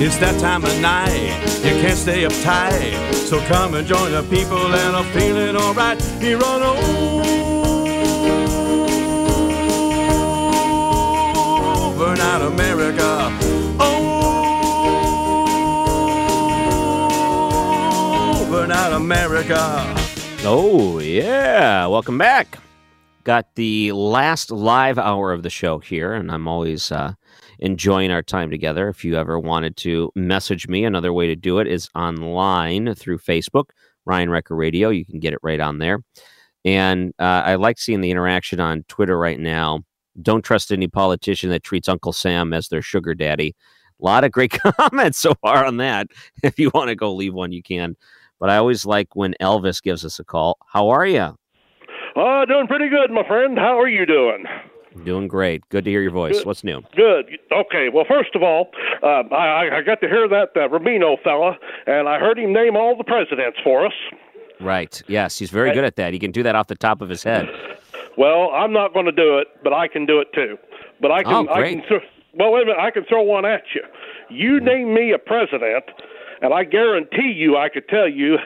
It's that time of night, you can't stay uptight. So come and join the people and I'm feeling alright. Here on over Overnight America. Over Overnight America. Oh, yeah. Welcome back. Got the last live hour of the show here, and I'm always uh, enjoying our time together. If you ever wanted to message me, another way to do it is online through Facebook, Ryan Wrecker Radio. You can get it right on there. And uh, I like seeing the interaction on Twitter right now. Don't trust any politician that treats Uncle Sam as their sugar daddy. A lot of great comments so far on that. If you want to go leave one, you can. But I always like when Elvis gives us a call. How are you? Uh, doing pretty good, my friend. How are you doing? Doing great. Good to hear your voice. Good. What's new? Good. Okay. Well, first of all, uh, I, I got to hear that uh, Rubino fella, and I heard him name all the presidents for us. Right. Yes, he's very good at that. He can do that off the top of his head. Well, I'm not going to do it, but I can do it too. But I can. Oh, I great. can. Th- well, wait a minute. I can throw one at you. You name me a president, and I guarantee you, I could tell you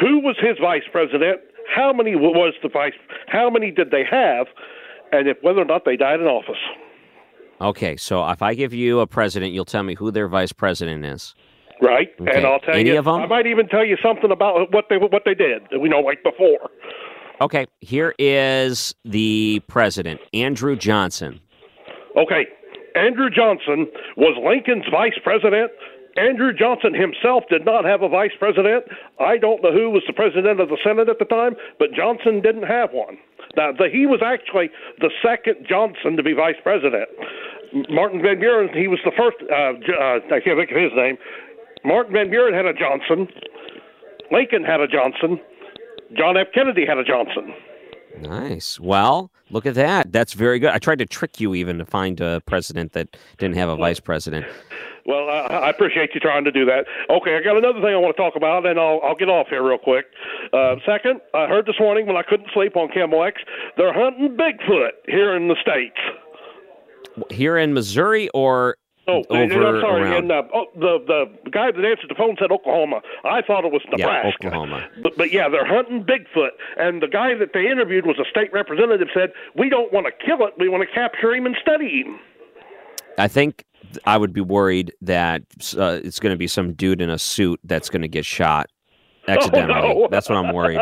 who was his vice president, how many was the vice, how many did they have, and if whether or not they died in office. Okay, so if I give you a president, you'll tell me who their vice president is. Right, Okay. and I'll tell Any you. of 'em? I might even tell you something about what they what they did. You know, like before. Okay, here is the president, Andrew Johnson. Okay, Andrew Johnson was Lincoln's vice president. Andrew Johnson himself did not have a vice president. I don't know who was the president of the Senate at the time, but Johnson didn't have one. The, he was actually the second Johnson to be vice president. Martin Van Buren, he was the first. Uh, uh, I can't think of his name. Martin Van Buren had a Johnson. Lincoln had a Johnson. John F. Kennedy had a Johnson. Nice. Well, look at that. That's very good. I tried to trick you even to find a president that didn't have a vice president. Well, I, appreciate you trying to do that. Okay, I got another thing I want to talk about, and I'll, I'll get off here real quick. Uh, second, I heard this morning when I couldn't sleep on KMOX, they're hunting Bigfoot here in the States. Here in Missouri or Oh, over I'm sorry. around? And uh, oh, the the guy that answered the phone said Oklahoma. I thought it was Nebraska. Yeah, Oklahoma. But, but yeah, they're hunting Bigfoot. And the guy that they interviewed was a state representative. Said we don't want to kill it. We want to capture him and study him. I think I would be worried that uh, it's going to be some dude in a suit that's going to get shot accidentally. Oh, no. That's what I'm worried.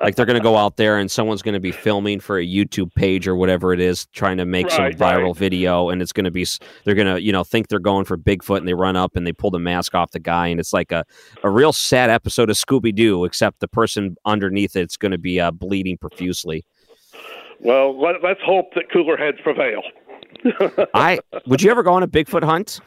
like they're going to go out there and someone's going to be filming for a YouTube page or whatever it is, trying to make Right, some viral right. video, and it's going to be they're going to you know think they're going for Bigfoot, and they run up and they pull the mask off the guy, and it's like a a real sad episode of Scooby Doo, except the person underneath it's going to be uh, bleeding profusely. Well, let, let's hope that cooler heads prevail. I would you ever go on a Bigfoot hunt?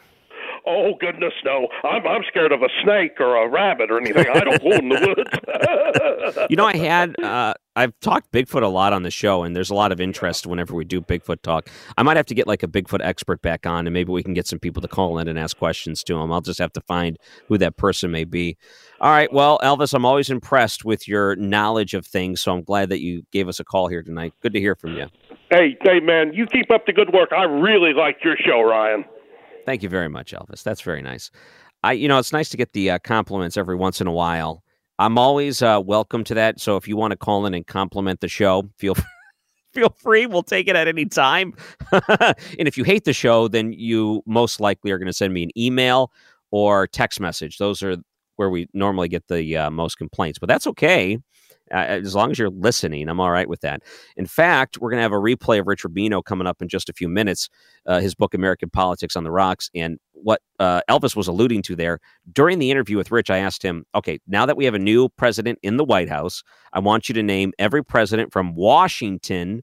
Oh goodness, no! I'm I'm scared of a snake or a rabbit or anything. I don't go in the woods. You know, I had uh, I've talked Bigfoot a lot on the show, and there's a lot of interest whenever we do Bigfoot talk. I might have to get like a Bigfoot expert back on, and maybe we can get some people to call in and ask questions to him. I'll just have to find who that person may be. All right. Well, Elvis, I'm always impressed with your knowledge of things, so I'm glad that you gave us a call here tonight. Good to hear from you. Hey, hey, man, you keep up the good work. I really like your show, Ryan. Thank you very much, Elvis. That's very nice. I, you know, it's nice to get the uh, compliments every once in a while. I'm always uh, welcome to that. So if you want to call in and compliment the show, feel feel free. We'll take it at any time. and if you hate the show, then you most likely are going to send me an email or text message. Those are where we normally get the uh, most complaints, but that's okay. Uh, as long as you're listening, I'm all right with that. In fact, we're going to have a replay of Rich Rubino coming up in just a few minutes. Uh, his book, American Politics on the Rocks, and what uh, Elvis was alluding to there during the interview with Rich. I asked him, "Okay, now that we have a new president in the White House, I want you to name every president from Washington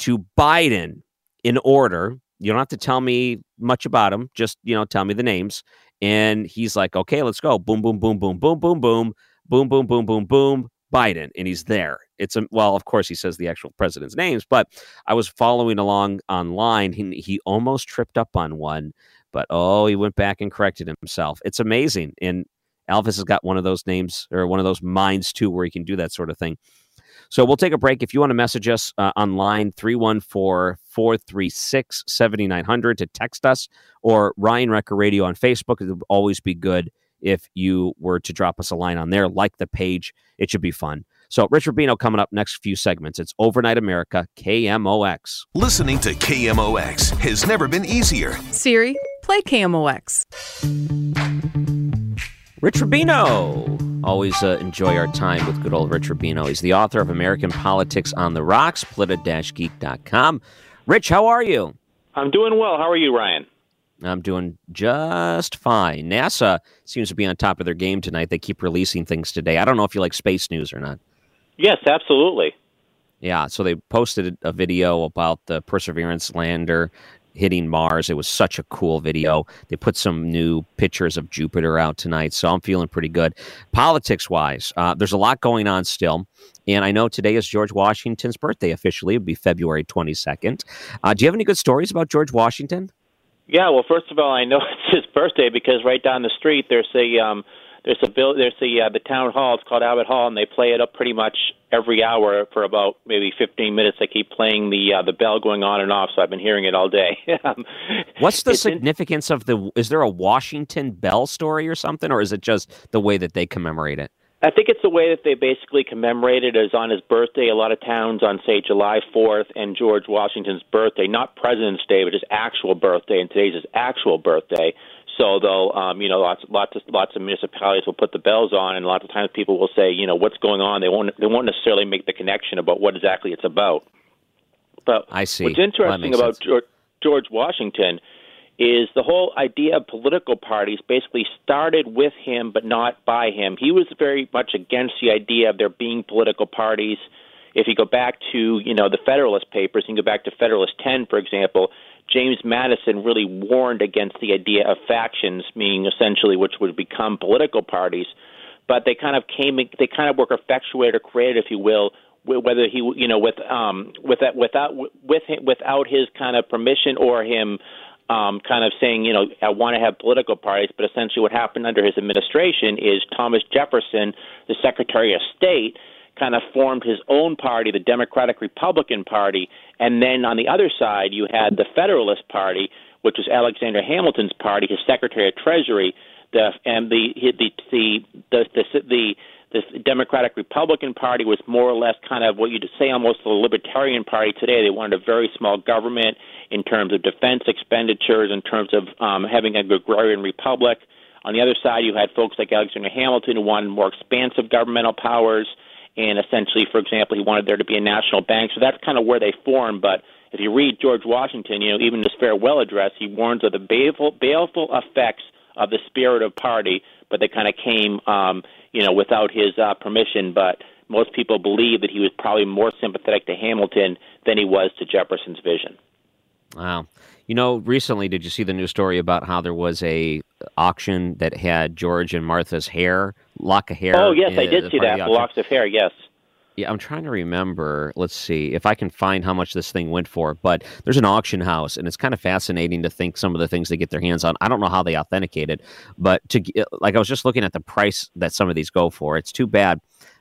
to Biden in order. You don't have to tell me much about them; just you know, tell me the names." And he's like, "Okay, let's go. Boom, boom, boom, boom, boom, boom, boom, boom, boom, boom, boom, boom." Biden, and he's there. It's a well, of course, he says the actual president's names, but I was following along online. He, he almost tripped up on one, but oh, he went back and corrected himself. It's amazing. And Elvis has got one of those names or one of those minds too, where he can do that sort of thing. So we'll take a break. If you want to message us uh, online, 314 436 7900 to text us or Ryan Wrecker Radio on Facebook. It would always be good if you were to drop us a line on there, like the page. It should be fun. So, Rich Rubino coming up next few segments. It's Overnight America, KMOX. Listening to KMOX has never been easier. Siri, play KMOX. Rich Rubino. Always uh, enjoy our time with good old Rich Rubino. He's the author of American Politics on the Rocks, polita-geek.com. Rich, how are you? I'm doing well. How are you, Ryan? I'm doing just fine. NASA seems to be on top of their game tonight. They keep releasing things today. I don't know if you like space news or not. Yes, absolutely. Yeah, so they posted a video about the Perseverance lander hitting Mars. It was such a cool video. They put some new pictures of Jupiter out tonight, so I'm feeling pretty good. Politics wise, uh, there's a lot going on still. And I know today is George Washington's birthday officially. It would be February 22nd. Uh, do you have any good stories about George Washington? Yeah, well, first of all, I know it's his birthday because right down the street there's a um, there's a bill there's the uh, the town hall. It's called Abbott Hall, and they play it up pretty much every hour for about maybe 15 minutes. They keep playing the uh, the bell going on and off, so I've been hearing it all day. Um, What's the significance in- of the? Is there a Washington Bell story or something, or is it just the way that they commemorate it? I think it's the way that they basically commemorated it as on his birthday. A lot of towns on, say, July 4th and George Washington's birthday, not President's Day, but his actual birthday, and today's his actual birthday. So they'll, um, you know, lots, lots of lots of municipalities will put the bells on, and lots of times people will say, you know, what's going on. They won't they won't necessarily make the connection about what exactly it's about. But I see. What's interesting well, about George, George Washington is the whole idea of political parties basically started with him but not by him. He was very much against the idea of there being political parties. If you go back to, you know, the Federalist Papers, you go back to Federalist 10, for example, James Madison really warned against the idea of factions, meaning essentially which would become political parties. But they kind of came, they kind of were effectuated or created, if you will, whether he, you know, with um, with that, without with him, without his kind of permission or him um, kind of saying, you know, I want to have political parties, but essentially what happened under his administration is Thomas Jefferson, the Secretary of State, kind of formed his own party, the Democratic Republican Party, and then on the other side you had the Federalist Party, which was Alexander Hamilton's party, his Secretary of Treasury, the and the the the the, the, the the Democratic Republican Party was more or less kind of what you'd say almost the Libertarian Party today. They wanted a very small government in terms of defense expenditures, in terms of um, having a agrarian republic. On the other side, you had folks like Alexander Hamilton who wanted more expansive governmental powers, and essentially, for example, he wanted there to be a national bank. So that's kind of where they formed. But if you read George Washington, you know, even his farewell address, he warns of the baleful, baleful effects of the spirit of party, but they kind of came um, you know, without his uh, permission. But most people believe that he was probably more sympathetic to Hamilton than he was to Jefferson's vision. Wow. You know, recently, did you see the new story about how there was a auction that had George and Martha's hair, lock of hair? Oh yes, I did see that. Locks of hair. Yes. Yeah, I'm trying to remember. Let's see if I can find how much this thing went for. But there's an auction house, and it's kind of fascinating to think some of the things they get their hands on. I don't know how they authenticate it, but to like I was just looking at the price that some of these go for. It's too bad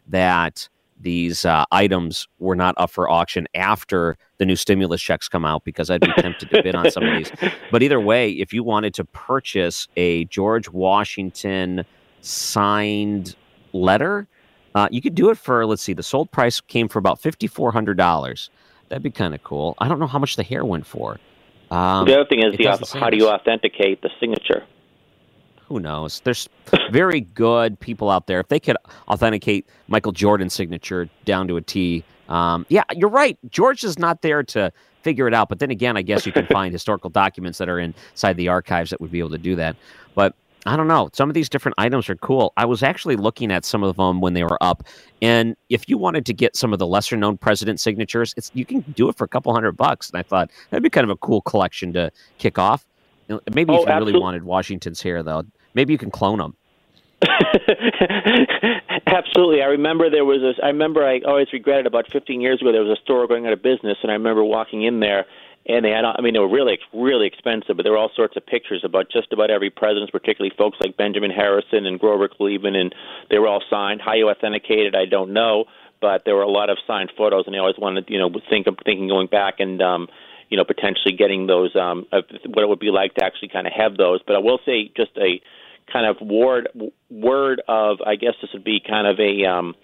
that these uh, items were not up for auction after the new stimulus checks come out because I'd be tempted to bid on some of these. But either way, if you wanted to purchase a George Washington signed letter uh, you could do it for, let's see, the sold price came for about $5,400. That'd be kind of cool. I don't know how much the hair went for. Um, the other thing is the, how do you authenticate the signature? Who knows? There's very good people out there. If they could authenticate Michael Jordan's signature down to a T, um, yeah, you're right. George is not there to figure it out. But then again, I guess you can find historical documents that are inside the archives that would be able to do that. But I don't know. Some of these different items are cool. I was actually looking at some of them when they were up, and if you wanted to get some of the lesser known president signatures, it's you can do it for a couple hundred bucks. And I thought that'd be kind of a cool collection to kick off. Maybe oh, if you absolutely. really wanted Washington's hair, though, maybe you can clone them. Absolutely. I remember there was a. I remember I always regretted about 15 years ago there was a store going out of business, and I remember walking in there and they had I mean they were really really expensive, but there were all sorts of pictures about just about every president, particularly folks like Benjamin Harrison and Grover Cleveland, and they were all signed. How you authenticated, I don't know, but there were a lot of signed photos, and they always wanted you know think of thinking going back and. um you know, potentially getting those, um, what it would be like to actually kind of have those. But I will say, just a kind of word word of, I guess this would be kind of a, um,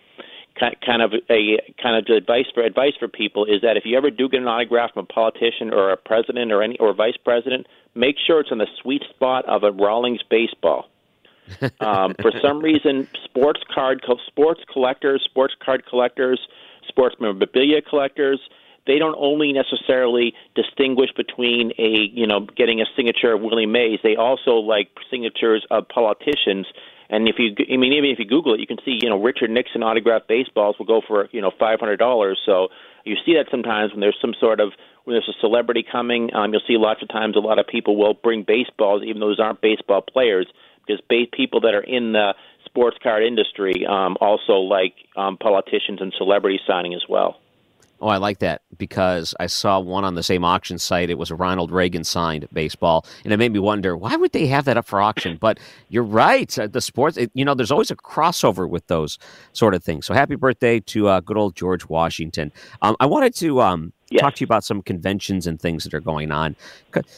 kind of a kind of advice for advice for people is that if you ever do get an autograph from a politician or a president or any or vice president, make sure it's in the sweet spot of a Rawlings baseball. um, for some reason, sports card sports collectors, sports card collectors, sports memorabilia collectors, they don't only necessarily distinguish between a you know getting a signature of Willie Mays. They also like signatures of politicians and if you, I mean, even if you Google it, you can see, you know, Richard Nixon autographed baseballs will go for, you know, five hundred dollars. So you see that sometimes when there's some sort of when there's a celebrity coming. Um, you'll see lots of times a lot of people will bring baseballs, even though those aren't baseball players, because ba- people that are in the sports card industry um, also like um, politicians and celebrities signing as well. Oh, I like that because I saw one on the same auction site. It was a Ronald Reagan signed baseball, and it made me wonder why would they have that up for auction. But you're right, uh, the sports. It, you know, there's always a crossover with those sort of things. So happy birthday to uh, good old George Washington. Um, I wanted to um, yes. talk to you about some conventions and things that are going on.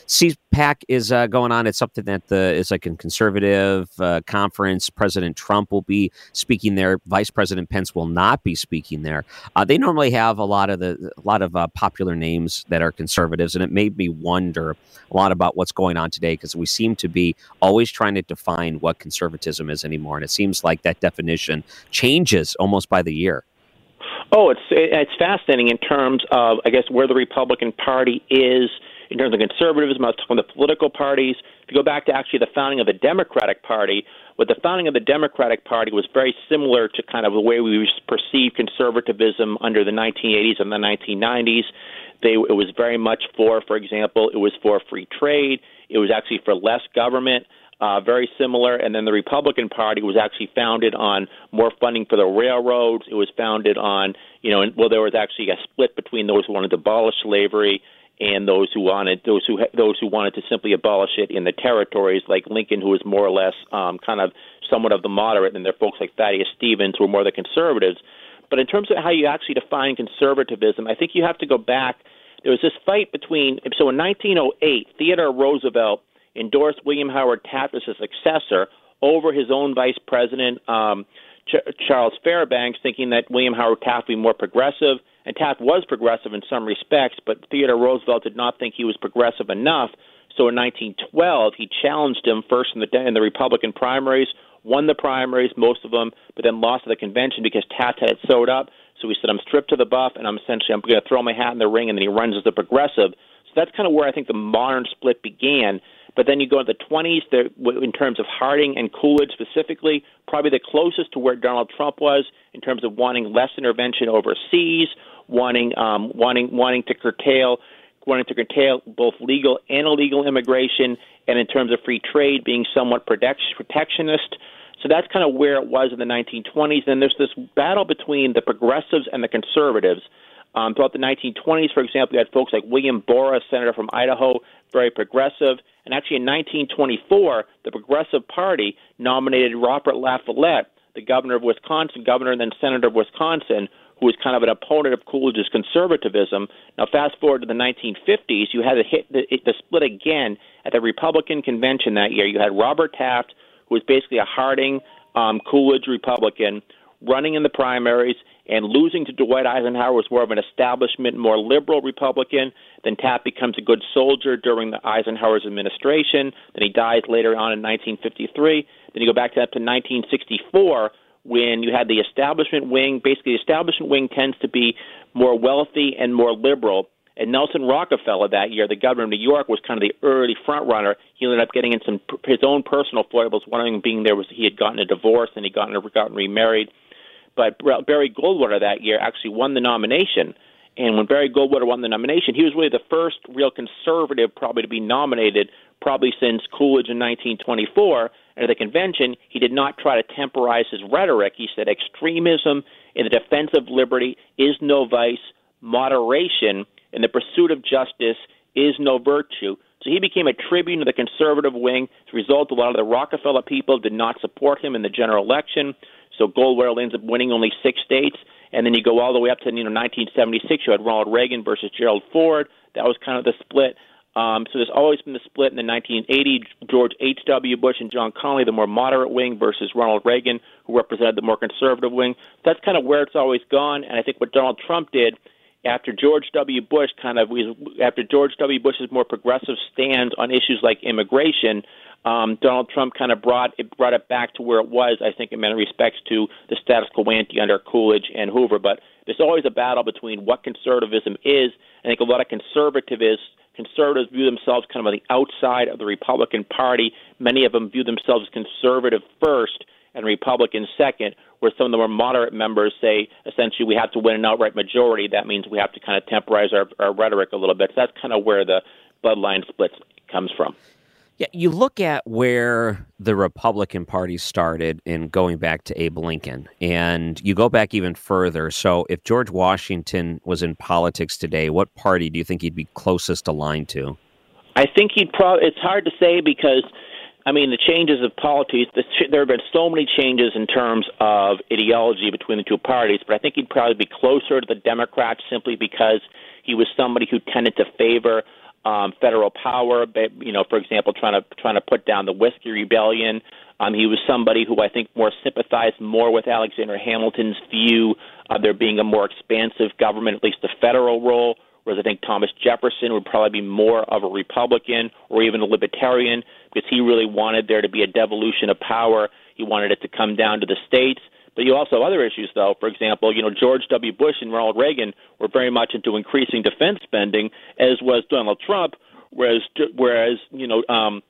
CPAC is uh, going on. It's something that the is like a conservative uh, conference. President Trump will be speaking there. Vice President Pence will not be speaking there. Uh, they normally have a lot of the a lot of uh, popular names that are conservatives, and it made me wonder a lot about what's going on today because we seem to be always trying to define what conservatism is anymore, and it seems like that definition changes almost by the year. Oh, it's it's fascinating in terms of I guess where the Republican Party is in terms of conservatism. I was talking the political parties. If you go back to actually the founding of the Democratic Party, what the founding of the Democratic Party was very similar to kind of the way we perceived conservatism under the 1980s and the 1990s. They it was very much for, for example, it was for free trade. It was actually for less government uh, very similar. And then the Republican Party was actually founded on more funding for the railroads. It was founded on, you know, well, there was actually a split between those who wanted to abolish slavery and those who wanted those who those who wanted to simply abolish it in the territories, like Lincoln, who was more or less um, kind of somewhat of the moderate, and there are folks like Thaddeus Stevens who were more the conservatives. But in terms of how you actually define conservatism, I think you have to go back. There was this fight between so in 1908, Theodore Roosevelt endorsed William Howard Taft as his successor over his own vice president, um, Ch- Charles Fairbanks, thinking that William Howard Taft would be more progressive. And Taft was progressive in some respects, but Theodore Roosevelt did not think he was progressive enough. So in 1912, he challenged him first in the in the Republican primaries, won the primaries, most of them, but then lost to the convention because Taft had it sewed up. So he said, "I'm stripped to the buff, and I'm essentially I'm going to throw my hat in the ring." And then he runs as the progressive. So that's kind of where I think the modern split began. But then you go to the 20s, there, in terms of Harding and Coolidge specifically, probably the closest to where Donald Trump was in terms of wanting less intervention overseas, wanting um, wanting wanting to curtail wanting to curtail both legal and illegal immigration, and in terms of free trade, being somewhat protect, protectionist. So that's kind of where it was in the 1920s. And there's this battle between the progressives and the conservatives. Um, throughout the 1920s, for example, you had folks like William Borah, senator from Idaho, very progressive. And actually, in 1924, the Progressive Party nominated Robert La Follette, the governor of Wisconsin, governor and then senator of Wisconsin, who was kind of an opponent of Coolidge's conservatism. Now, fast forward to the 1950s, you had a hit, the, the split again at the Republican convention that year. You had Robert Taft, who was basically a Harding um, Coolidge Republican, running in the primaries and losing to Dwight Eisenhower was more of an establishment, more liberal Republican. Then Taft becomes a good soldier during the Eisenhower's administration. Then he dies later on in 1953. Then you go back to up to 1964 when you had the establishment wing. Basically, the establishment wing tends to be more wealthy and more liberal. And Nelson Rockefeller that year, the governor of New York, was kind of the early front runner. He ended up getting in some his own personal foibles. One of them being there was he had gotten a divorce and he gotten gotten remarried. But Barry Goldwater that year actually won the nomination. And when Barry Goldwater won the nomination, he was really the first real conservative probably to be nominated, probably since Coolidge in 1924. And at the convention, he did not try to temporize his rhetoric. He said extremism in the defense of liberty is no vice, moderation in the pursuit of justice is no virtue. So he became a tribune of the conservative wing. As a result, a lot of the Rockefeller people did not support him in the general election. So Goldwater ends up winning only six states. And then you go all the way up to you know 1976. You had Ronald Reagan versus Gerald Ford. That was kind of the split. Um, so there's always been the split in the 1980 George H.W. Bush and John Connally, the more moderate wing, versus Ronald Reagan, who represented the more conservative wing. That's kind of where it's always gone. And I think what Donald Trump did after George W. Bush kind of after George W. Bush's more progressive stance on issues like immigration, um, Donald Trump kind of brought it brought it back to where it was. I think in many respects to the status quo ante under Coolidge and Hoover. But there's always a battle between what conservatism is. I think a lot of conservatives conservatives view themselves kind of on the outside of the Republican Party. Many of them view themselves as conservative first and Republican second, where some of the more moderate members say essentially we have to win an outright majority. That means we have to kind of temporize our, our rhetoric a little bit. So that's kind of where the bloodline split comes from. Yeah, you look at where the Republican Party started in going back to Abe Lincoln, and you go back even further. So, if George Washington was in politics today, what party do you think he'd be closest aligned to? I think he'd probably. It's hard to say because I mean, the changes of politics, the, there have been so many changes in terms of ideology between the two parties, but I think he'd probably be closer to the Democrats simply because he was somebody who tended to favor um, federal power. You know, for example, trying to trying to put down the Whiskey Rebellion. Um, he was somebody who I think more sympathized more with Alexander Hamilton's view of there being a more expansive government, at least the federal role. Whereas I think Thomas Jefferson would probably be more of a Republican or even a libertarian because he really wanted there to be a devolution of power. He wanted it to come down to the states. But you also have other issues, though. For example, you know George W. Bush and Ronald Reagan were very much into increasing defense spending, as was Donald Trump. Whereas, whereas you know, um,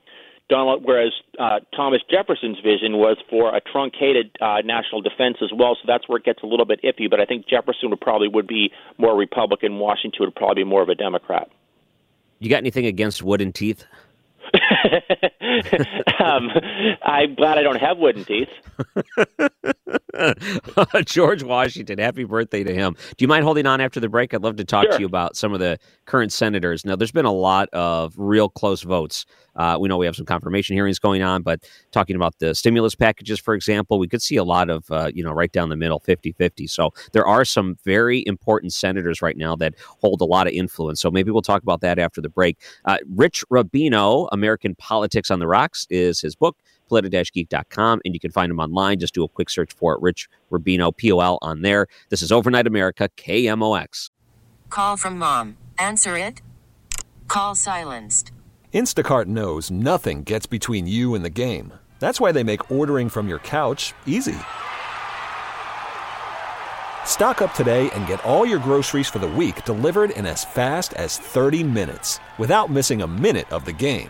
Donald, whereas uh, Thomas Jefferson's vision was for a truncated uh, national defense as well. So that's where it gets a little bit iffy. But I think Jefferson would probably would be more Republican. Washington would probably be more of a Democrat. You got anything against wooden teeth? um, I'm glad I don't have wooden teeth. George Washington, happy birthday to him. Do you mind holding on after the break? I'd love to talk sure. to you about some of the current senators. Now, there's been a lot of real close votes. Uh, we know we have some confirmation hearings going on, but talking about the stimulus packages, for example, we could see a lot of, uh, you know, right down the middle, 50 50. So there are some very important senators right now that hold a lot of influence. So maybe we'll talk about that after the break. Uh, Rich Rubino, American Politics on the Rocks, is his book politi-geek.com, and you can find him online. Just do a quick search for it, Rich Rubino, P-O-L, on there. This is Overnight America, KMOX. Call from mom. Answer it. Call silenced. Instacart knows nothing gets between you and the game. That's why they make ordering from your couch easy. Stock up today and get all your groceries for the week delivered in as fast as 30 minutes without missing a minute of the game.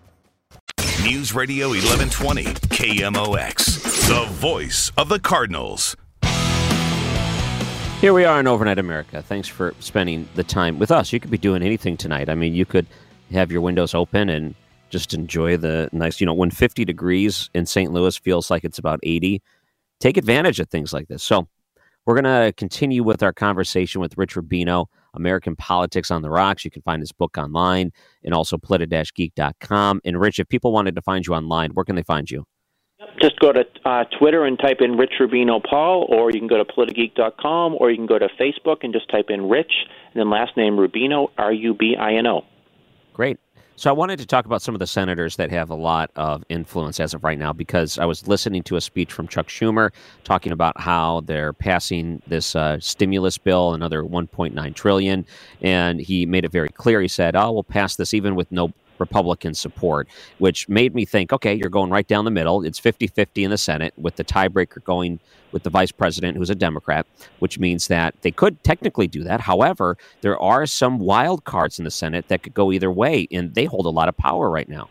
News Radio 1120 KMOX, the voice of the Cardinals. Here we are in Overnight America. Thanks for spending the time with us. You could be doing anything tonight. I mean, you could have your windows open and just enjoy the nice, you know, when 50 degrees in St. Louis feels like it's about 80, take advantage of things like this. So, we're going to continue with our conversation with Rich Rubino, American Politics on the Rocks. You can find his book online and also politi-geek.com. And Rich, if people wanted to find you online, where can they find you? Just go to uh, Twitter and type in Rich Rubino Pol, or you can go to politigeek.com, or you can go to Facebook and just type in Rich, and then last name Rubino, R U B I N O. Great. So I wanted to talk about some of the senators that have a lot of influence as of right now because I was listening to a speech from Chuck Schumer talking about how they're passing this uh, stimulus bill, another 1.9 trillion, and he made it very clear. He said, "Oh, we'll pass this even with no Republican support, which made me think, okay, you're going right down the middle. It's 50 50 in the Senate, with the tiebreaker going with the vice president, who's a Democrat, which means that they could technically do that. However, there are some wild cards in the Senate that could go either way, and they hold a lot of power right now.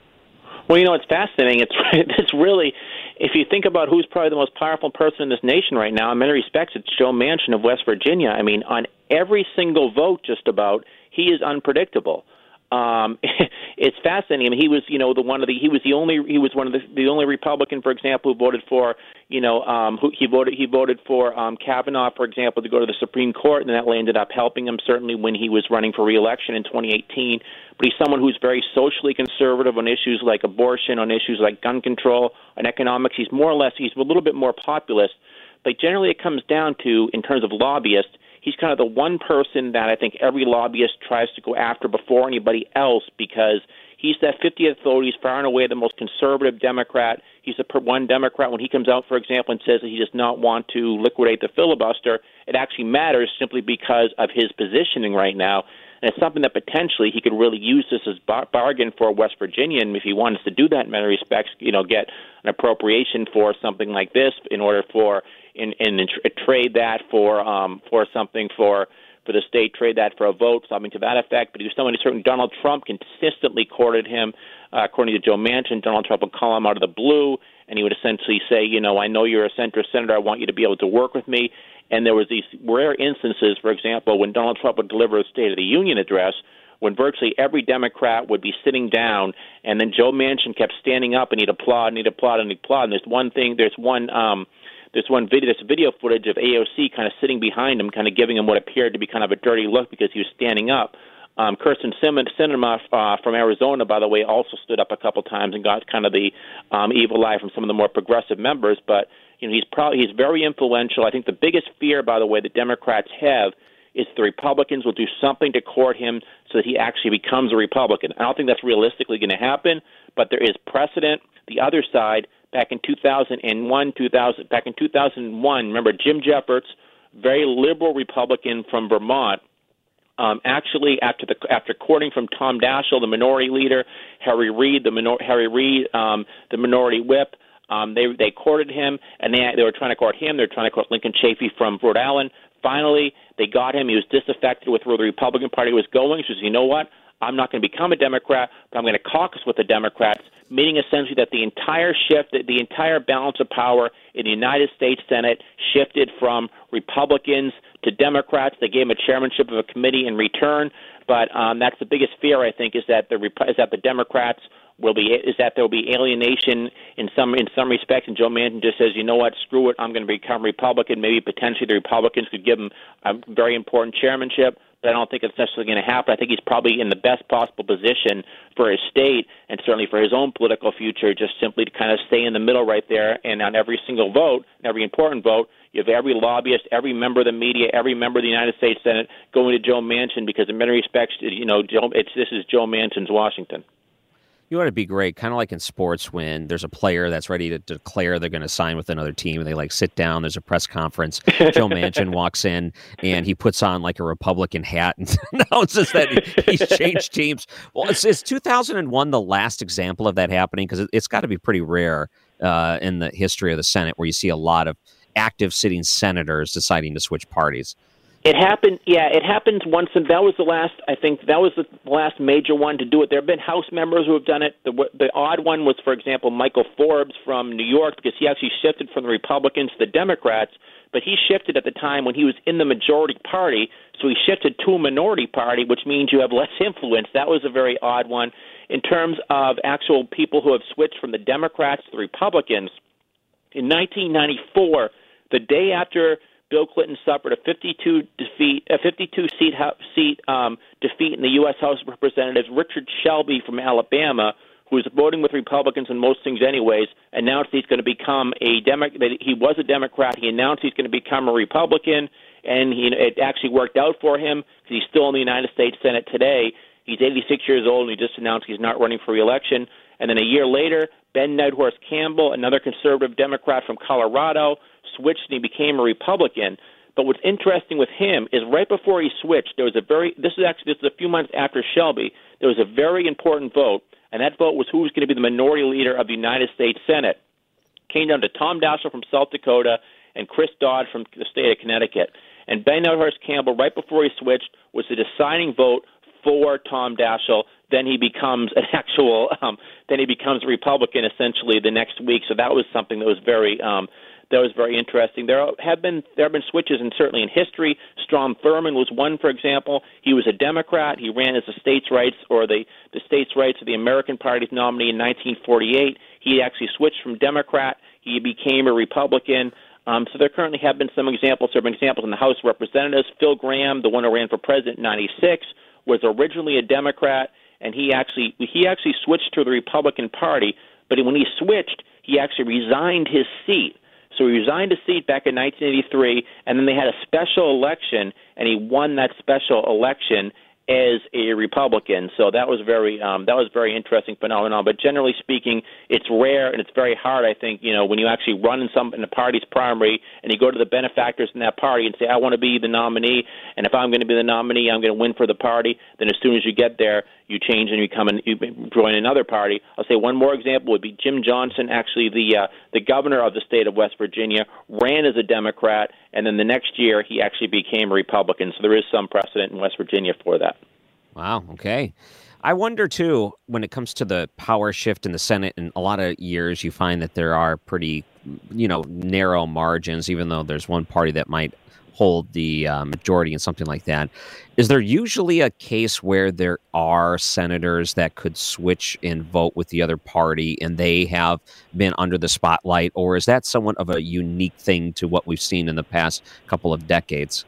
Well, you know, it's fascinating. It's it's really, if you think about who's probably the most powerful person in this nation right now, in many respects, it's Joe Manchin of West Virginia. I mean, on every single vote, just about, he is unpredictable um, it's fascinating. I mean, he was, you know, the one of the he was the only he was one of the the only Republican, for example, who voted for, you know, um, who he voted he voted for um, Kavanaugh, for example, to go to the Supreme Court, and that ended up helping him certainly when he was running for reelection in 2018. But he's someone who's very socially conservative on issues like abortion, on issues like gun control, on economics. He's more or less he's a little bit more populist. But generally, it comes down to, in terms of lobbyists, he's kind of the one person that I think every lobbyist tries to go after before anybody else because he's that 50th vote. He's far and away the most conservative Democrat. He's the one Democrat when he comes out, for example, and says that he does not want to liquidate the filibuster. It actually matters simply because of his positioning right now. And it's something that potentially he could really use this as bar- bargain for West Virginia. If he wants to do that in many respects, you know, get an appropriation for something like this in order for and and trade that for um, for something for for the state, trade that for a vote, something to that effect. But he was someone certain Donald Trump consistently courted him. Uh, according to Joe Manchin, Donald Trump would call him out of the blue, and he would essentially say, you know, I know you're a centrist senator. I want you to be able to work with me. And there was these rare instances, for example, when Donald Trump would deliver a State of the Union address, when virtually every Democrat would be sitting down, and then Joe Manchin kept standing up and he'd applaud and he'd applaud and he'd applaud. And there's one thing, there's one. um there's one video, this video footage of AOC kind of sitting behind him, kind of giving him what appeared to be kind of a dirty look because he was standing up. Um, Kyrsten Sinema uh, from Arizona, by the way, also stood up a couple times and got kind of the um, evil eye from some of the more progressive members. But you know, he's probably he's very influential. I think the biggest fear, by the way, that Democrats have is the Republicans will do something to court him so that he actually becomes a Republican. I don't think that's realistically going to happen, but there is precedent. The other side back in 2001, 2000, back in 2001. Remember Jim Jeffords, very liberal Republican from Vermont. Um, actually, after the after courting from Tom Daschle, the minority leader, Harry Reid, the minor, Harry Reid, um, the minority whip, Um, they they courted him, and they they were trying to court him. They were trying to court Lincoln Chafee from Rhode Island. Finally, they got him. He was disaffected with where the Republican Party was going. So, he says, you know what? I'm not going to become a Democrat, but I'm going to caucus with the Democrats, meaning essentially that the entire shift, the entire balance of power in the United States Senate shifted from Republicans to Democrats. They gave him a chairmanship of a committee in return, but um, that's the biggest fear I think is that the is that the Democrats will be is that there will be alienation in some in some respects. And Joe Manchin just says, you know what, screw it, I'm going to become Republican. Maybe potentially the Republicans could give him a very important chairmanship but I don't think it's necessarily going to happen. I think he's probably in the best possible position for his state and certainly for his own political future, just simply to kind of stay in the middle right there. And on every single vote, every important vote, you have every lobbyist, every member of the media, every member of the United States Senate going to Joe Manchin because, in many respects, you know, Joe, it's this is Joe Manchin's Washington. You want to be great, kind of like in sports when there's a player that's ready to declare they're going to sign with another team, and they like sit down. There's a press conference. Joe Manchin walks in and he puts on like a Republican hat and announces that he's changed teams. Well, it's, it's 2001 the last example of that happening because it, has got to be pretty rare uh, in the history of the Senate where you see a lot of active sitting senators deciding to switch parties. It happened. Yeah, it happens once, and that was the last. I think that was the last major one to do it. There have been House members who have done it. The, the odd one was, for example, Michael Forbes from New York, because he actually shifted from the Republicans to the Democrats. But he shifted at the time when he was in the majority party, so he shifted to a minority party, which means you have less influence. That was a very odd one. In terms of actual people who have switched from the Democrats to the Republicans, in 1994, the day after Bill Clinton suffered a 52 defeat, a 52 seat seat um, defeat in the U.S. House of Representatives. Richard Shelby from Alabama, who was voting with Republicans in most things anyways, announced he's going to become a Democrat. He was a Democrat. He announced he's going to become a Republican, and he, it actually worked out for him because he's still in the United States Senate today. He's 86 years old, and he just announced he's not running for reelection. And then a year later, Ben Nighthorse Campbell, another conservative Democrat from Colorado, switched and he became a Republican. But what's interesting with him is right before he switched, there was a very this is actually this is a few months after Shelby, there was a very important vote, and that vote was who was going to be the minority leader of the United States Senate. Came down to Tom Daschle from South Dakota and Chris Dodd from the state of Connecticut. And Ben Nighthorse Campbell, right before he switched, was the deciding vote for Tom Daschle. Then he becomes an actual, um, then he becomes a Republican essentially the next week. So that was something that was very um, that was very interesting. There have been there have been switches, and certainly in history, Strom Thurmond was one. For example, he was a Democrat. He ran as the states' rights or the the states' rights of the American Party's nominee in 1948. He actually switched from Democrat. He became a Republican. Um, so there currently have been some examples. There have been examples in the House of Representatives. Phil Gramm, the one who ran for president in '96, was originally a Democrat, and he actually he actually switched to the Republican Party. But when he switched, he actually resigned his seat so he resigned his seat back in 1983, and then they had a special election, and he won that special election as a Republican. So that was very um, that was very interesting phenomenon. But generally speaking, it's rare and it's very hard. I think you know when you actually run in some in the party's primary and you go to the benefactors in that party and say I want to be the nominee, and if I'm going to be the nominee, I'm going to win for the party. Then as soon as you get there, you change and you come and you join another party. I'll say one more example would be Jim Johnson, actually the uh, the governor of the state of West Virginia, ran as a Democrat, and then the next year he actually became a Republican. So there is some precedent in West Virginia for that. Wow. Okay. I wonder too when it comes to the power shift in the Senate. In a lot of years, you find that there are pretty, you know, narrow margins. Even though there's one party that might hold the uh, majority in something like that. Is there usually a case where there are senators that could switch and vote with the other party and they have been under the spotlight, or is that somewhat of a unique thing to what we've seen in the past couple of decades?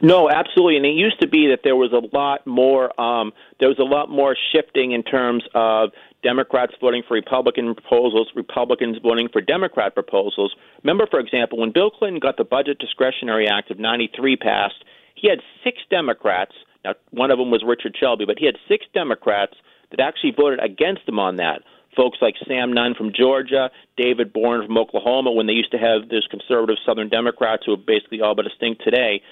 No, absolutely, and it used to be that there was a lot more. Um, there was a lot more shifting in terms of Democrats voting for Republican proposals, Republicans voting for Democrat proposals. Remember, for example, when Bill Clinton got the Budget Discretionary Act of '93 passed, he had six Democrats. Now, one of them was Richard Shelby, but he had six Democrats that actually voted against him on that. Folks like Sam Nunn from Georgia, David Boren from Oklahoma, when they used to have those conservative Southern Democrats who are basically all but extinct today.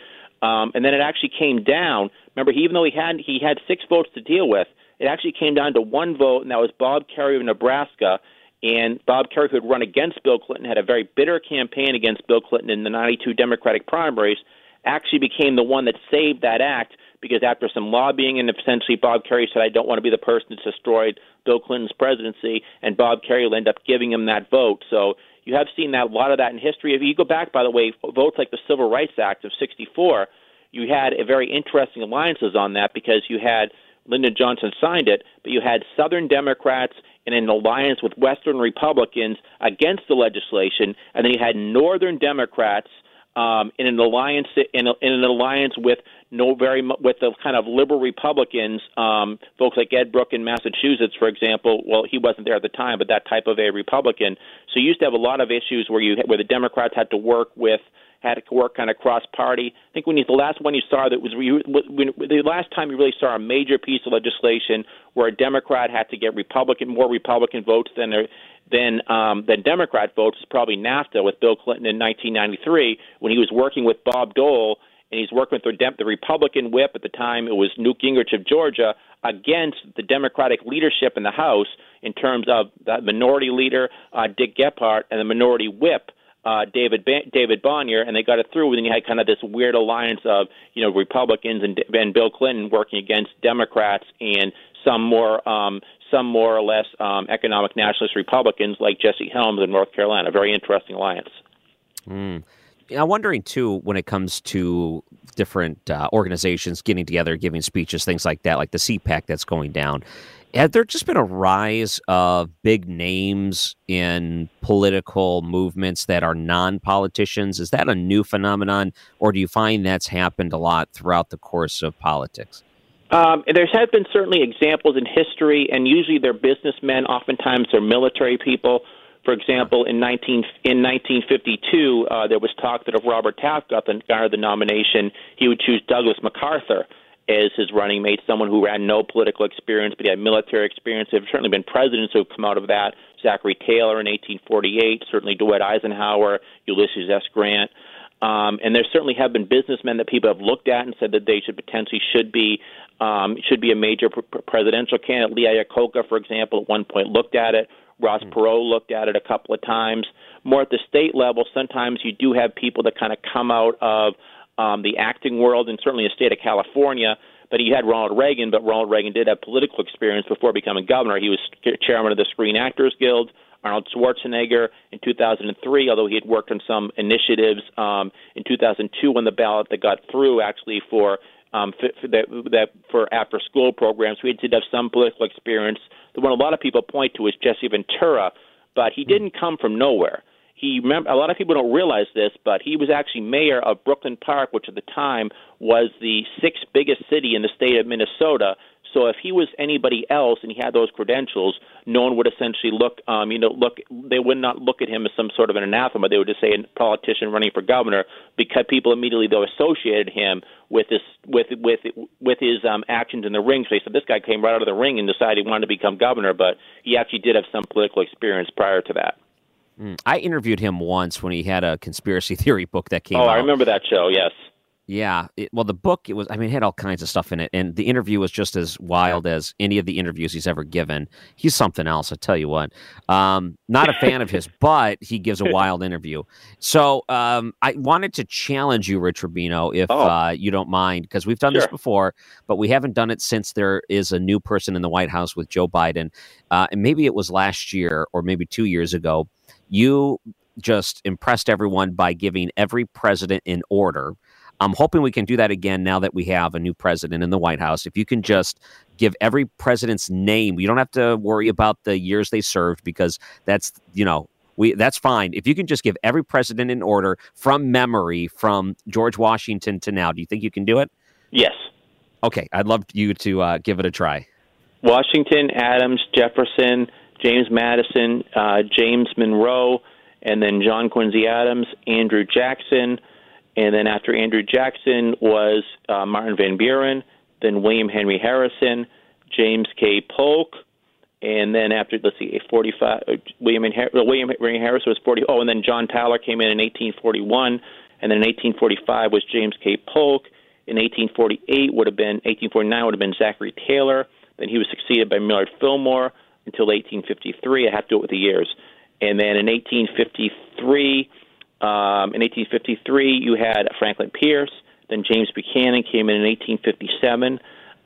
Um, and then it actually came down. Remember, he, even though he had he had six votes to deal with, it actually came down to one vote, and that was Bob Kerrey of Nebraska. And Bob Kerrey, who had run against Bill Clinton, had a very bitter campaign against Bill Clinton in the 92 Democratic primaries, actually became the one that saved that act because after some lobbying and essentially Bob Kerrey said, I don't want to be the person that destroyed Bill Clinton's presidency, and Bob Kerrey will end up giving him that vote. So you have seen that a lot of that in history. If you go back, by the way, votes like the Civil Rights Act of 64, you had a very interesting alliances on that because you had Lyndon Johnson signed it, but you had Southern Democrats in an alliance with Western Republicans against the legislation, and then you had Northern Democrats um, in an alliance in, a, in an alliance with no very with the kind of liberal Republicans, um, folks like Ed Brooke in Massachusetts, for example. Well, he wasn't there at the time, but that type of a Republican. So you used to have a lot of issues where you where the Democrats had to work with had to work kind of cross party. I think when you, the last one you saw that was when, the last time you really saw a major piece of legislation where a Democrat had to get Republican more Republican votes than than um, than Democrat votes is probably NAFTA with Bill Clinton in 1993 when he was working with Bob Dole and he's working with the, the Republican whip at the time. It was Newt Gingrich of Georgia against the Democratic leadership in the House in terms of the minority leader uh, Dick Gephardt and the minority whip uh, David ba- David Bonior, and they got it through. And then you had kind of this weird alliance of you know Republicans and, and Bill Clinton working against Democrats and some more um, some more or less um, economic nationalist Republicans like Jesse Helms in North Carolina. Very interesting alliance. Mm. I'm wondering too when it comes to different uh, organizations getting together, giving speeches, things like that, like the CPAC that's going down has there just been a rise of big names in political movements that are non-politicians? Is that a new phenomenon, or do you find that's happened a lot throughout the course of politics? Um, there have been certainly examples in history, and usually they're businessmen. Oftentimes they're military people. For example, in 19 in 1952, uh, there was talk that if Robert Taft got the, got the nomination, he would choose Douglas MacArthur as his running mate, someone who had no political experience, but he had military experience. There have certainly been presidents who have come out of that. Zachary Taylor in 1848, certainly Dwight Eisenhower, Ulysses S. Grant. Um, and there certainly have been businessmen that people have looked at and said that they should potentially should be um, should be a major pr- presidential candidate. Lee Iacocca, for example, at one point looked at it. Ross mm-hmm. Perot looked at it a couple of times. More at the state level, sometimes you do have people that kind of come out of um, the acting world, and certainly the state of California. But he had Ronald Reagan, but Ronald Reagan did have political experience before becoming governor. He was chairman of the Screen Actors Guild. Arnold Schwarzenegger in 2003, although he had worked on some initiatives um, in 2002 on the ballot that got through actually for um, for, for that, that for after school programs. We did have some political experience. The one a lot of people point to is Jesse Ventura, but he didn't come from nowhere he remember a lot of people don't realize this, but he was actually mayor of Brooklyn Park, which at the time was the sixth biggest city in the state of Minnesota. So if he was anybody else and he had those credentials, no one would essentially look, um, you know, look. They would not look at him as some sort of an anathema. They would just say a politician running for governor because people immediately though associated him with this, with with with his um, actions in the ring. So they said this guy came right out of the ring and decided he wanted to become governor, but he actually did have some political experience prior to that. Mm. I interviewed him once when he had a conspiracy theory book that came out. oh, out. I remember that show, yes. Yeah. It, well, the book, it was, I mean, it had all kinds of stuff in it. And the interview was just as wild as any of the interviews he's ever given. He's something else, I tell you what. Um, not a fan of his, but he gives a wild interview. So um, I wanted to challenge you, Rich Rubino, if oh. uh, you don't mind, because we've done sure. this before, but we haven't done it since there is a new person in the White House with Joe Biden. Uh, and maybe it was last year or maybe two years ago you just impressed everyone by giving every president in order. I'm hoping we can do that again now that we have a new president in the White House. If you can just give every president's name, you don't have to worry about the years they served because that's, you know, we that's fine. If you can just give every president in order from memory from George Washington to now, do you think you can do it? Yes. Okay, I'd love you to uh, give it a try. Washington, Adams, Jefferson, James Madison, uh, James Monroe, and then John Quincy Adams, Andrew Jackson, and then after Andrew Jackson was uh, Martin Van Buren, then William Henry Harrison, James K. Polk, and then after let's see, 45 uh, William and William Henry Harrison was 40. Oh, and then John Tyler came in in 1841, and then in 1845 was James K. Polk. In 1848 would have been 1849 would have been Zachary Taylor. Then he was succeeded by Millard Fillmore. until 1853. I have to do it with the years. And then in 1853, um, in 1853, you had Franklin Pierce. Then James Buchanan came in in 1857.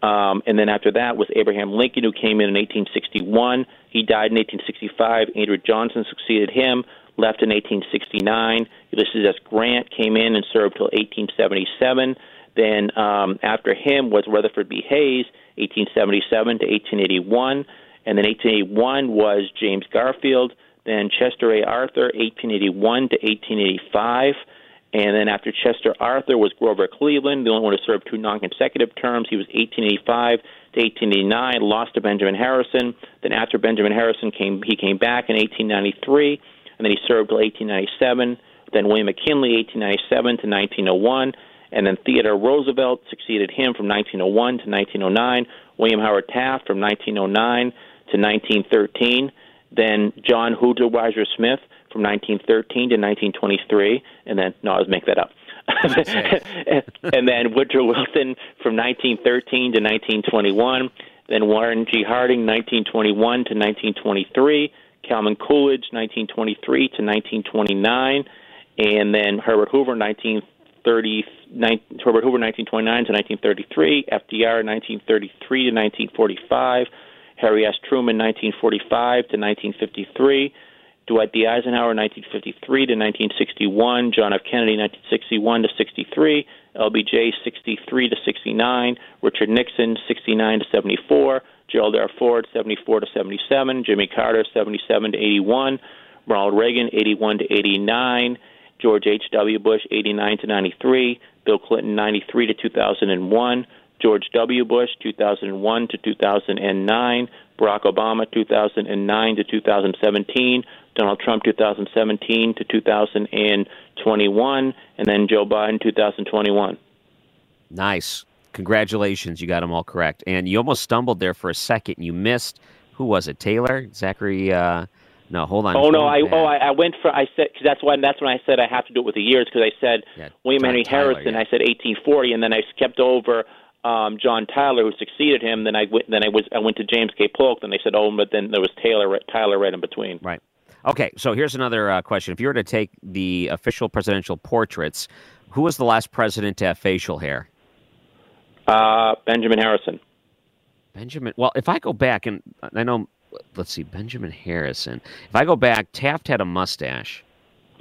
Um, and then after that was Abraham Lincoln, who came in in 1861. He died in 1865. Andrew Johnson succeeded him, left in 1869. Ulysses S. Grant came in and served till 1877. Then um, after him was Rutherford B. Hayes, 1877 to 1881. And then 1881 was James Garfield. Then Chester A. Arthur, 1881 to 1885. And then after Chester Arthur was Grover Cleveland, the only one to serve two non-consecutive terms. He was 1885 to 1889, lost to Benjamin Harrison. Then after Benjamin Harrison came, he came back in 1893, and then he served till 1897. Then William McKinley, 1897 to 1901, and then Theodore Roosevelt succeeded him from 1901 to 1909. William Howard Taft from 1909 to 1913. Then John Weiser Smith from 1913 to 1923, and then no, I was making that up. and then Woodrow Wilson from 1913 to 1921. Then Warren G. Harding, 1921 to 1923. Calvin Coolidge, 1923 to 1929. And then Herbert Hoover, 1930, Herbert Hoover, 1929 to 1933. FDR, 1933 to 1945. Harry S. Truman, 1945 to 1953. Dwight D. Eisenhower, 1953 to 1961. John F. Kennedy, 1961 to 63. LBJ, 63 to 69. Richard Nixon, 69 to 74. Gerald R. Ford, 74 to 77. Jimmy Carter, 77 to 81. Ronald Reagan, 81 to 89. George H.W. Bush, 89 to 93. Bill Clinton, 93 to 2001. George W. Bush, 2001 to 2009. Barack Obama, 2009 to 2017. Donald Trump, 2017 to 2021. And then Joe Biden, 2021. Nice. Congratulations. You got them all correct. And you almost stumbled there for a second. You missed, who was it? Taylor? Zachary? Uh, no, hold on. Oh no, I oh I, I went for I said cause that's when that's when I said I have to do it with the years because I said yeah, William Henry Tyler, Harrison. yeah. I said 1840, and then I kept over um, John Tyler, who succeeded him. Then I went, then I was I went to James K. Polk. Then they said, oh, but then there was Taylor Tyler right in between. Right. Okay, so here's another uh, question. If you were to take the official presidential portraits, who was the last president to have facial hair? Uh, Benjamin Harrison. Benjamin. Well, if I go back and I know, let's see, Benjamin Harrison. If I go back, Taft had a mustache.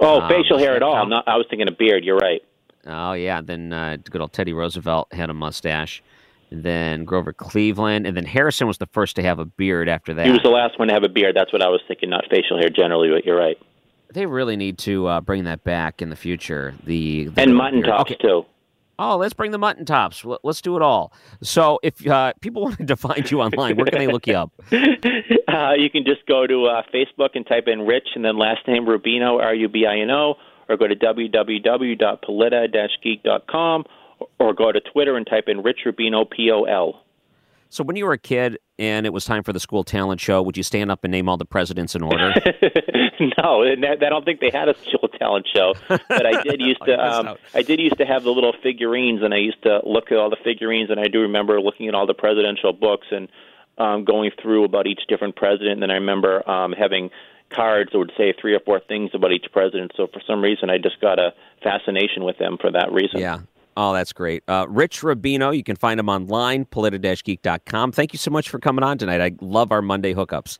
Oh, Um, facial hair at all. Not, I was thinking a beard. You're right. Oh yeah, then uh, good old Teddy Roosevelt had a mustache, and then Grover Cleveland, and then Harrison was the first to have a beard after that. He was the last one to have a beard. That's what I was thinking. Not facial hair generally, but you're right. they really need to uh, bring that back in the future. The, the And mutton beard. tops Okay. too. Oh, let's bring the mutton tops. Let- Let's do it all. So, if uh, people wanted to find you online, where can they look you up? Uh, you can just go to uh, Facebook and type in Rich and then last name Rubino, R U B I N O, or go to www.polita-geek.com, or go to Twitter and type in Rich Rubino, P O L. So, when you were a kid and it was time for the school talent show, would you stand up and name all the presidents in order? no, and I don't think they had a school talent show. But I did used to. You Um. I did used to have the little figurines, and I used to look at all the figurines, and I do remember looking at all the presidential books and um, going through about each different president. And then I remember um, having cards that would say three or four things about each president. So for some reason, I just got a fascination with them for that reason. yeah. Oh, that's great. Uh, Rich Rubino, you can find him online, polita-geek.com. Thank you so much for coming on tonight. I love our Monday hookups.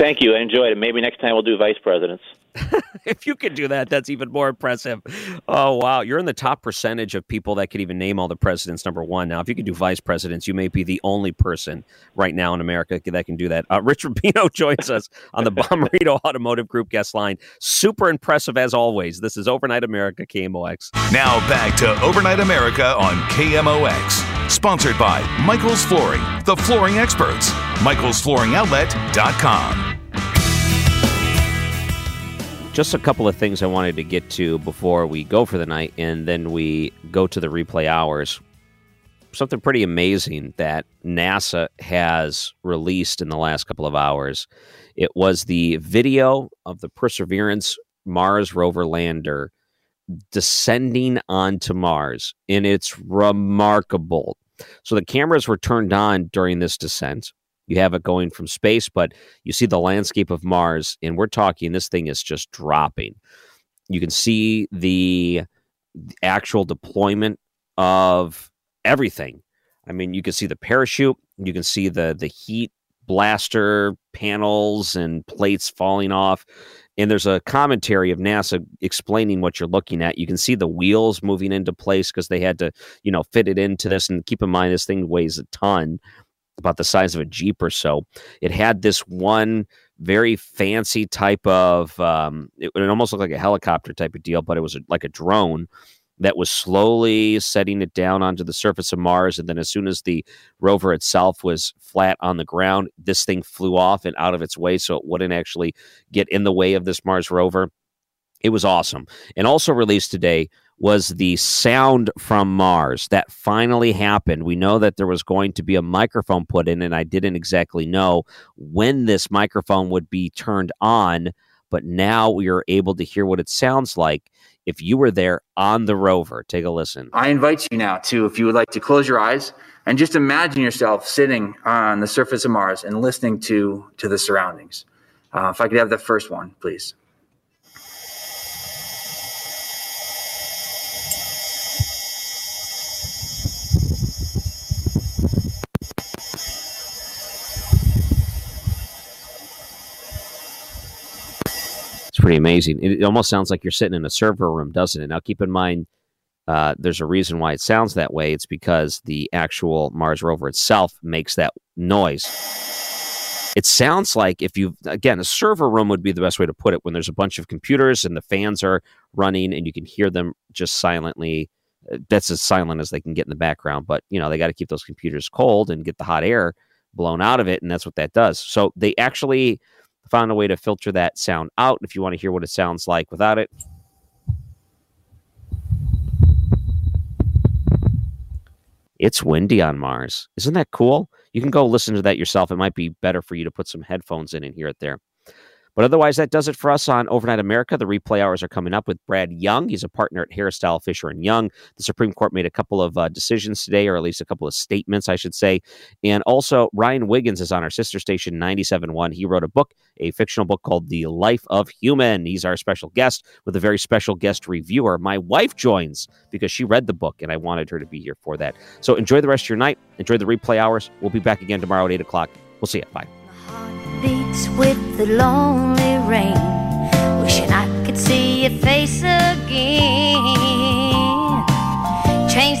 Thank you. I enjoyed it. Maybe next time we'll do vice presidents. if you could do that, that's even more impressive. Oh, wow. You're in the top percentage of people that could even name all the presidents, number one. Now, if you could do vice presidents, you may be the only person right now in America that can do that. Uh, Rich Rubino joins us on the Bommarito Automotive Group guest line. Super impressive as always. This is Overnight America, KMOX. Now back to Overnight America on KMOX. Sponsored by Michael's Flooring, the flooring experts. Michael'sFlooringOutlet.com. Just a couple of things I wanted to get to before we go for the night, and then we go to the replay hours. Something pretty amazing that NASA has released in the last couple of hours. It was the video of the Perseverance Mars rover lander descending onto Mars, and it's remarkable. So the cameras were turned on during this descent, you have it going from space, but you see the landscape of Mars, and we're talking this thing is just dropping. You can see the actual deployment of everything. I mean, you can see the parachute, you can see the the heat blaster panels and plates falling off. And there's a commentary of NASA explaining what you're looking at. You can see the wheels moving into place because they had to, you know, fit it into this. And keep in mind, this thing weighs a ton, about the size of a Jeep or so. It had this one very fancy type of, um, it, it almost looked like a helicopter type of deal, but it was a, like a drone that was slowly setting it down onto the surface of Mars. And then, as soon as the rover itself was flat on the ground, this thing flew off and out of its way so it wouldn't actually get in the way of this Mars rover. It was awesome. And also released today was the sound from Mars that finally happened. We know that there was going to be a microphone put in, and I didn't exactly know when this microphone would be turned on, but now we are able to hear what it sounds like if you were there on the rover. Take a listen. I invite you now to, if you would like to close your eyes and just imagine yourself sitting on the surface of Mars and listening to to the surroundings. Uh, if I could have the first one, please. Pretty amazing. It, almost sounds like you're sitting in a server room, doesn't it? Now, keep in mind, uh, there's a reason why it sounds that way. It's because the actual Mars rover itself makes that noise. It sounds like if you, again, a server room would be the best way to put it when there's a bunch of computers and the fans are running and you can hear them just silently. Uh, that's as silent as they can get in the background. But, you know, they got to keep those computers cold and get the hot air blown out of it. And that's what that does. So they actually found a way to filter that sound out if you want to hear what it sounds like without it. It's windy on Mars. Isn't that cool? You can go listen to that yourself. It might be better for you to put some headphones in and hear it there. But otherwise, that does it for us on Overnight America. The replay hours are coming up with Brad Young. He's a partner at Harris Dowell Fisher and Young. The Supreme Court made a couple of uh, decisions today, or at least a couple of statements, I should say. And also, Ryan Wiggins is on our sister station 97.1. He wrote a book, a fictional book called The Life of Human. He's our special guest with a very special guest reviewer. My wife joins because she read the book, and I wanted her to be here for that. So enjoy the rest of your night. Enjoy the replay hours. We'll be back again tomorrow at 8 o'clock. We'll see you. Bye beats with the lonely rain. Wishing I could see your face again. Change